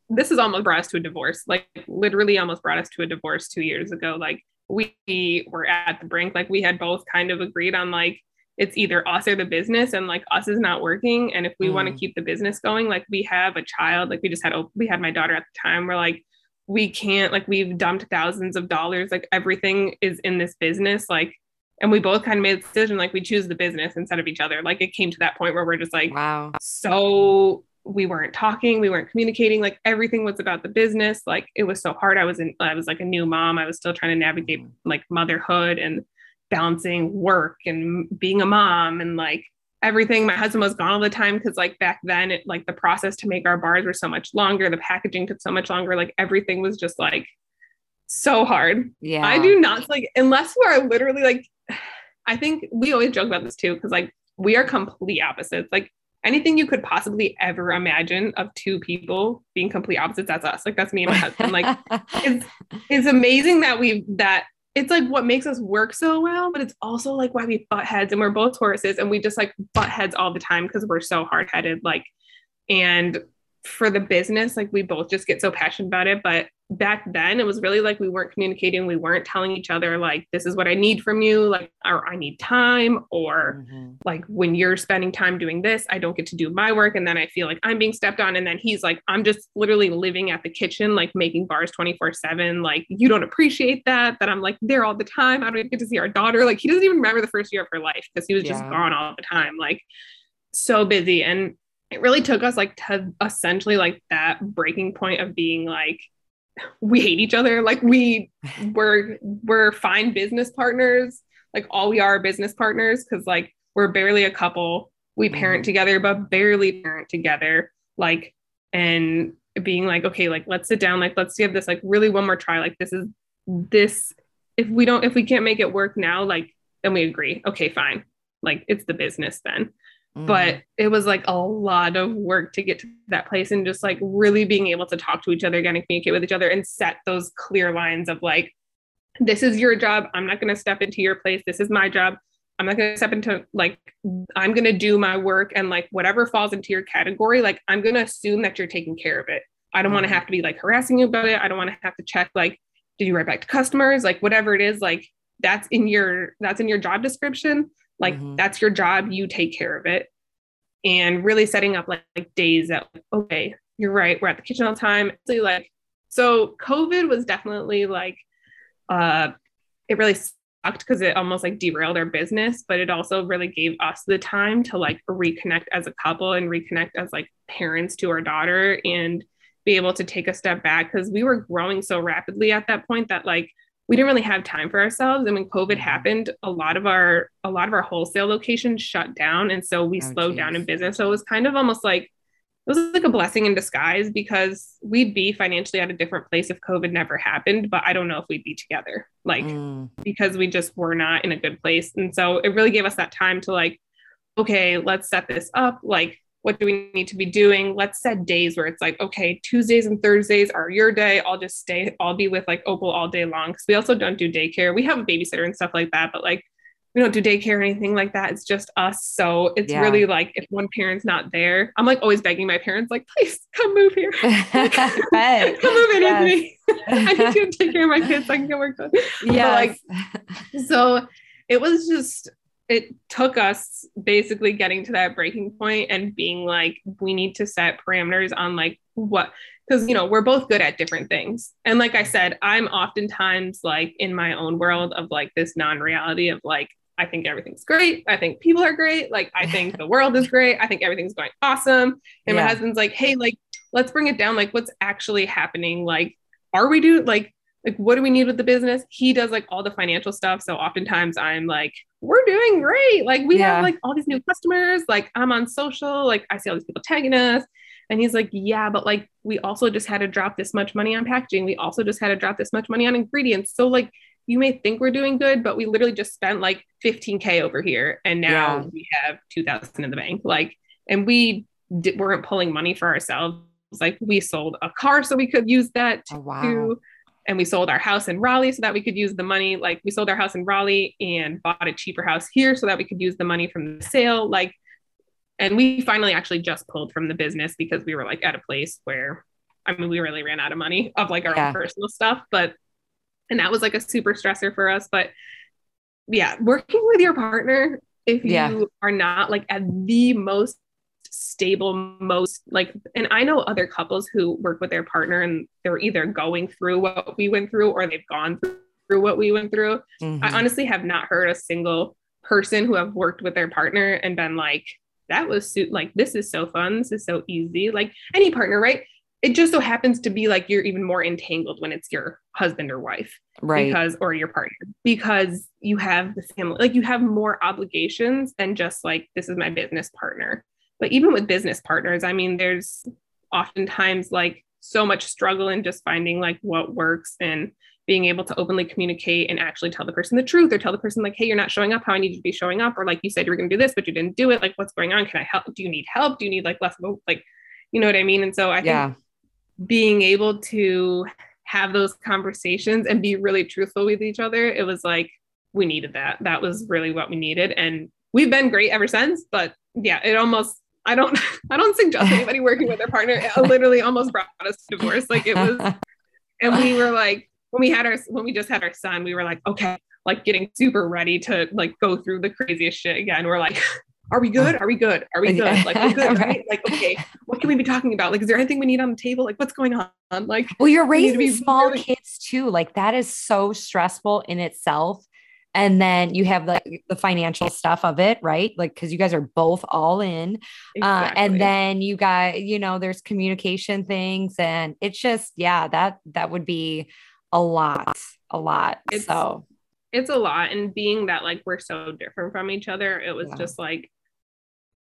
this is almost brought us to a divorce like literally almost brought us to a divorce two years ago like we were at the brink like we had both kind of agreed on like it's either us or the business and like us is not working and if we mm. want to keep the business going like we have a child like we just had we had my daughter at the time we're like we can't like we've dumped thousands of dollars like everything is in this business like and we both kind of made a decision like we choose the business instead of each other. Like it came to that point where we're just like wow. so we weren't talking we weren't communicating like everything was about the business. Like it was so hard. I was in i was like a new mom. I was still trying to navigate mm-hmm. like motherhood and balancing work and being a mom and like everything. My husband was gone all the time because like back then it like the process to make our bars were so much longer the packaging took so much longer like everything was just like so hard. Yeah. I do not like unless we're literally like i think we always joke about this too because like we are complete opposites. Like anything you could possibly ever imagine of two people being complete opposites that's us. Like that's me and my husband. Like it's it's amazing that we that it's like what makes us work so well, but it's also like why we butt heads and we're both Tauruses and we just like butt heads all the time because we're so hard headed. Like, and for the business, like we both just get so passionate about it. But back then it was really like we weren't communicating we weren't telling each other like this is what i need from you like or i need time or mm-hmm. like when you're spending time doing this i don't get to do my work and then i feel like i'm being stepped on and then he's like i'm just literally living at the kitchen like making bars 24 7 like you don't appreciate that that i'm like there all the time i don't even get to see our daughter like he doesn't even remember the first year of her life because he was just gone all the time like so busy and it really took us like to essentially like that breaking point of being like we hate each other. Like we we're we're fine business partners. Like all we are business partners because like we're barely a couple. We parent mm-hmm. together, but barely parent together. Like and being like, okay, like let's sit down, like let's give this like really one more try. Like this is this if we don't if we can't make it work now, like then we agree. Okay, fine. Like it's the business then. Mm. But it was like a lot of work to get to that place and just like really being able to talk to each other again and communicate with each other and set those clear lines of like, this is your job. I'm not going to step into your place. This is my job. I'm not going to step into like, I'm going to do my work and like whatever falls into your category, like I'm going to assume that you're taking care of it. I don't want to have to be like harassing you about it. I don't want to have to check like, did you write back to customers? Like whatever it is, like that's in your that's in your job description like mm-hmm. that's your job you take care of it and really setting up like, like days that okay you're right we're at the kitchen all the time so like so covid was definitely like uh it really sucked because it almost like derailed our business but it also really gave us the time to like reconnect as a couple and reconnect as like parents to our daughter and be able to take a step back because we were growing so rapidly at that point that like we didn't really have time for ourselves and when covid mm-hmm. happened a lot of our a lot of our wholesale locations shut down and so we oh, slowed geez. down in business so it was kind of almost like it was like a blessing in disguise because we'd be financially at a different place if covid never happened but i don't know if we'd be together like mm. because we just were not in a good place and so it really gave us that time to like okay let's set this up like what do we need to be doing? Let's set days where it's like okay tuesdays and thursdays are your day. I'll just stay i'll be with like opal all day long. Because we also don't do daycare. We have a babysitter and stuff like that but like we don't do daycare or anything like that. It's just us. So it's yeah. really like if one parent's not there i'm like always begging my parents like please come move here. Come move in yes. with me. i need to take care of my kids so i can get work done. Yeah like so it was just it took us basically getting to that breaking point and being like we need to set parameters on like what because you know we're both good at different things. And like i said i'm oftentimes like in my own world of like this non-reality of like i think everything's great. I think people are great. Like i think the world is great. I think everything's going awesome. And yeah. my husband's like hey like let's bring it down. Like what's actually happening? Like are we doing like like what do we need with the business? He does like all the financial stuff. So oftentimes i'm like we're doing great. Like we yeah. have like all these new customers. Like i'm on social. Like i see all these people tagging us. And he's like yeah but like we also just had to drop this much money on packaging. We also just had to drop this much money on ingredients. So like you may think we're doing good but we literally just spent like 15k over here. And now yeah. we have 2000 in the bank. Like and we di- weren't pulling money for ourselves. Like we sold a car so we could use that oh, wow. to and we sold our house in Raleigh so that we could use the money. Like we sold our house in Raleigh and bought a cheaper house here so that we could use the money from the sale. Like, and we finally actually just pulled from the business because we were like at a place where, I mean, we really ran out of money of like our yeah. own personal stuff. But, and that was like a super stressor for us. But yeah, working with your partner if you yeah. are not like at the most stable most like and i know other couples who work with their partner and they're either going through what we went through or they've gone through what we went through. Mm-hmm. i honestly have not heard a single person who have worked with their partner and been like that was so, like this is so fun this is so easy like any partner right? It just so happens to be like you're even more entangled when it's your husband or wife right. because or your partner because you have the family like you have more obligations than just like this is my business partner but even with business partners i mean there's oftentimes like so much struggle in just finding like what works and being able to openly communicate and actually tell the person the truth or tell the person like hey you're not showing up how i need you to be showing up or like you said you were going to do this but you didn't do it like what's going on can i help do you need help do you need like less like you know what i mean and so i yeah. think being able to have those conversations and be really truthful with each other, it was like we needed that. That was really what we needed. And we've been great ever since. But yeah, it almost I don't I don't suggest anybody working with their partner. It literally almost brought us to divorce. Like it was and we were like when we had our when we just had our son, we were like, okay, like getting super ready to like go through the craziest shit again. We're like, are we good? Are we good? Are we good? Like, we're good, right? Like, okay, what can we be talking about? Like, is there anything we need on the table? Like, what's going on? Like, well, you're raising small really- kids too. Like, that is so stressful in itself. And then you have the, the financial stuff of it, right? Like, because you guys are both all in. Exactly. Uh, and then you got, you know, there's communication things. And it's just, yeah, that, that would be a lot, a lot. It's, so it's a lot. And being that like we're so different from each other, it was yeah. just like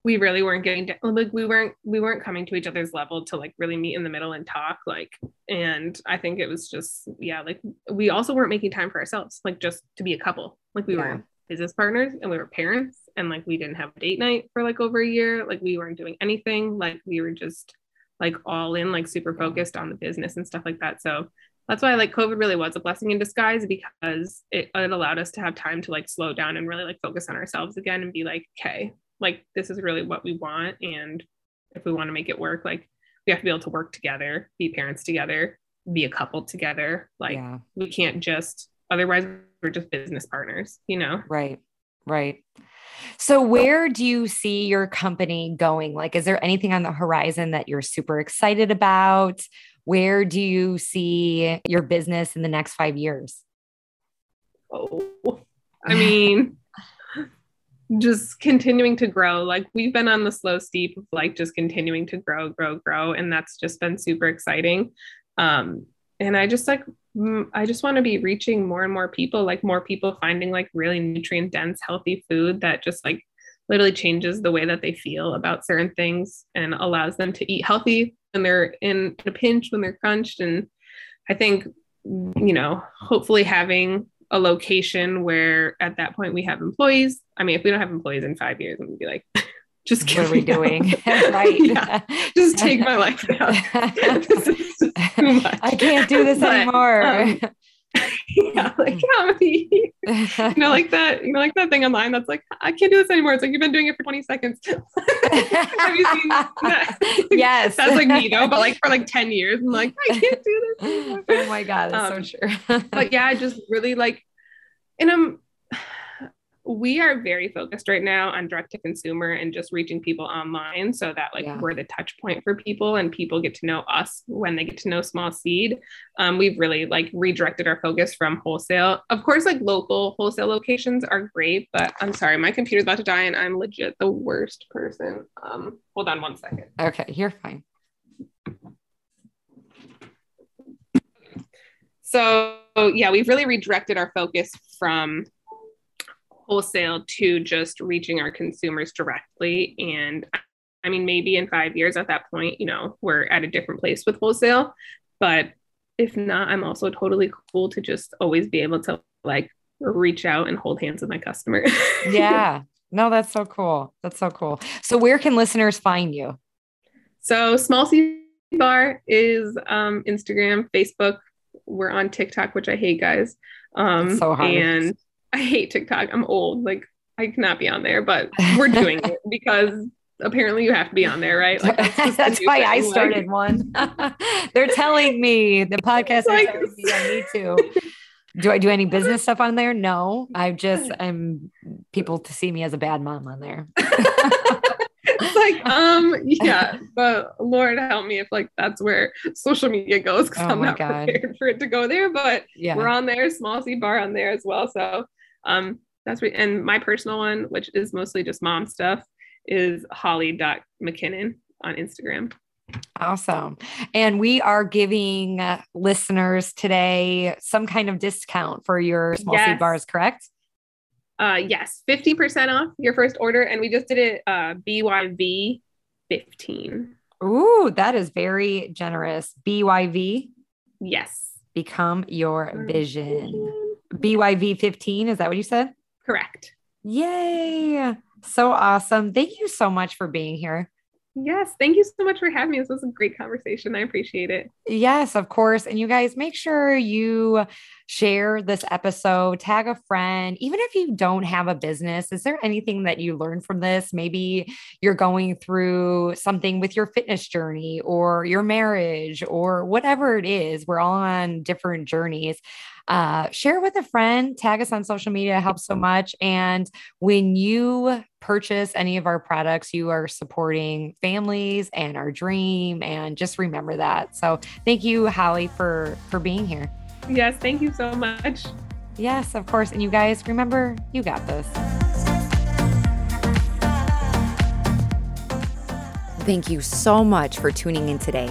we really weren't getting down, like we weren't we weren't coming to each other's level to like really meet in the middle and talk like and i think it was just yeah like we also weren't making time for ourselves like just to be a couple. Like we yeah. were business partners and we were parents and like we didn't have a date night for like over a year. Like we weren't doing anything. Like we were just like all in like super focused on the business and stuff like that. So that's why like covid really was a blessing in disguise because it, it allowed us to have time to like slow down and really like focus on ourselves again and be like okay like this is really what we want and if we want to make it work like we have to be able to work together be parents together be a couple together like yeah. we can't just otherwise we're just business partners you know? Right right. So where do you see your company going? Like is there anything on the horizon that you're super excited about? Where do you see your business in the next 5 years? Oh i mean just continuing to grow. Like we've been on the slow steep of like just continuing to grow, grow, grow. And that's just been super exciting. Um, and I just like, I just want to be reaching more and more people, like more people finding like really nutrient dense, healthy food that just like literally changes the way that they feel about certain things and allows them to eat healthy when they're in a pinch, when they're crunched. And I think, you know, hopefully having a location where at that point we have employees. I mean, if we don't have employees in five years, I'm gonna be like, just what are we doing? right. yeah, just take my life now. I can't do this but, anymore. Um, yeah, like how many, you know, like that, you know, like that thing online that's like, I can't do this anymore. It's like you've been doing it for 20 seconds. Have you seen that? Yes. That's like me though, but like for like 10 years, I'm like, I can't do this. Anymore. Oh my God, that's um, so true. but yeah, I just really like, and I'm we are very focused right now on direct to consumer and just reaching people online so that like yeah. we're the touch point for people and people get to know us when they get to know small seed. Um, we've really like redirected our focus from wholesale. Of course like local wholesale locations are great but i'm sorry my computer's about to die and i'm legit the worst person. Um, hold on one second. Okay you're fine. So yeah we've really redirected our focus from wholesale to just reaching our consumers directly. And I mean, maybe in five years at that point, you know, we're at a different place with wholesale. But if not, I'm also totally cool to just always be able to like reach out and hold hands with my customer. yeah. No, that's so cool. That's so cool. So where can listeners find you? So Small Seed Bar is um, Instagram, Facebook. We're on TikTok, which I hate, guys. Um, so hard. And I hate TikTok. I'm old. Like I cannot be on there, but we're doing it because apparently you have to be on there, right? Like that's, that's why I started like, one. They're telling me the podcast like, me I need to. Do I do any business stuff on there? No. I just I'm people to see me as a bad mom on there. it's like, um, yeah, but Lord help me if like that's where social media goes because Oh I'm not God. prepared for it to go there. But yeah. we're on there, small seed bar on there as well. So um that's what and my personal one, which is mostly just mom stuff, is holly.mckinnon on Instagram. Awesome. And we are giving uh, listeners today some kind of discount for your small seed bars, correct? Uh yes, 50% off your first order. And we just did it uh BYV 15. Ooh, that is very generous. BYV, Yes. become your vision. BYV 15, is that what you said? Correct. Yay. So awesome. Thank you so much for being here. Yes. Thank you so much for having me. This was a great conversation. I appreciate it. Yes, of course. And you guys make sure you share this episode, tag a friend. Even if you don't have a business, is there anything that you learned from this? Maybe you're going through something with your fitness journey or your marriage or whatever it is. We're all on different journeys. Uh, share with a friend, tag us on social media, it helps so much. And when you purchase any of our products, you are supporting families and our dream. And just remember that. So thank you, Holly, for for being here. Yes. Thank you so much. Yes, of course. And you guys, remember, you got this. Thank you so much for tuning in today.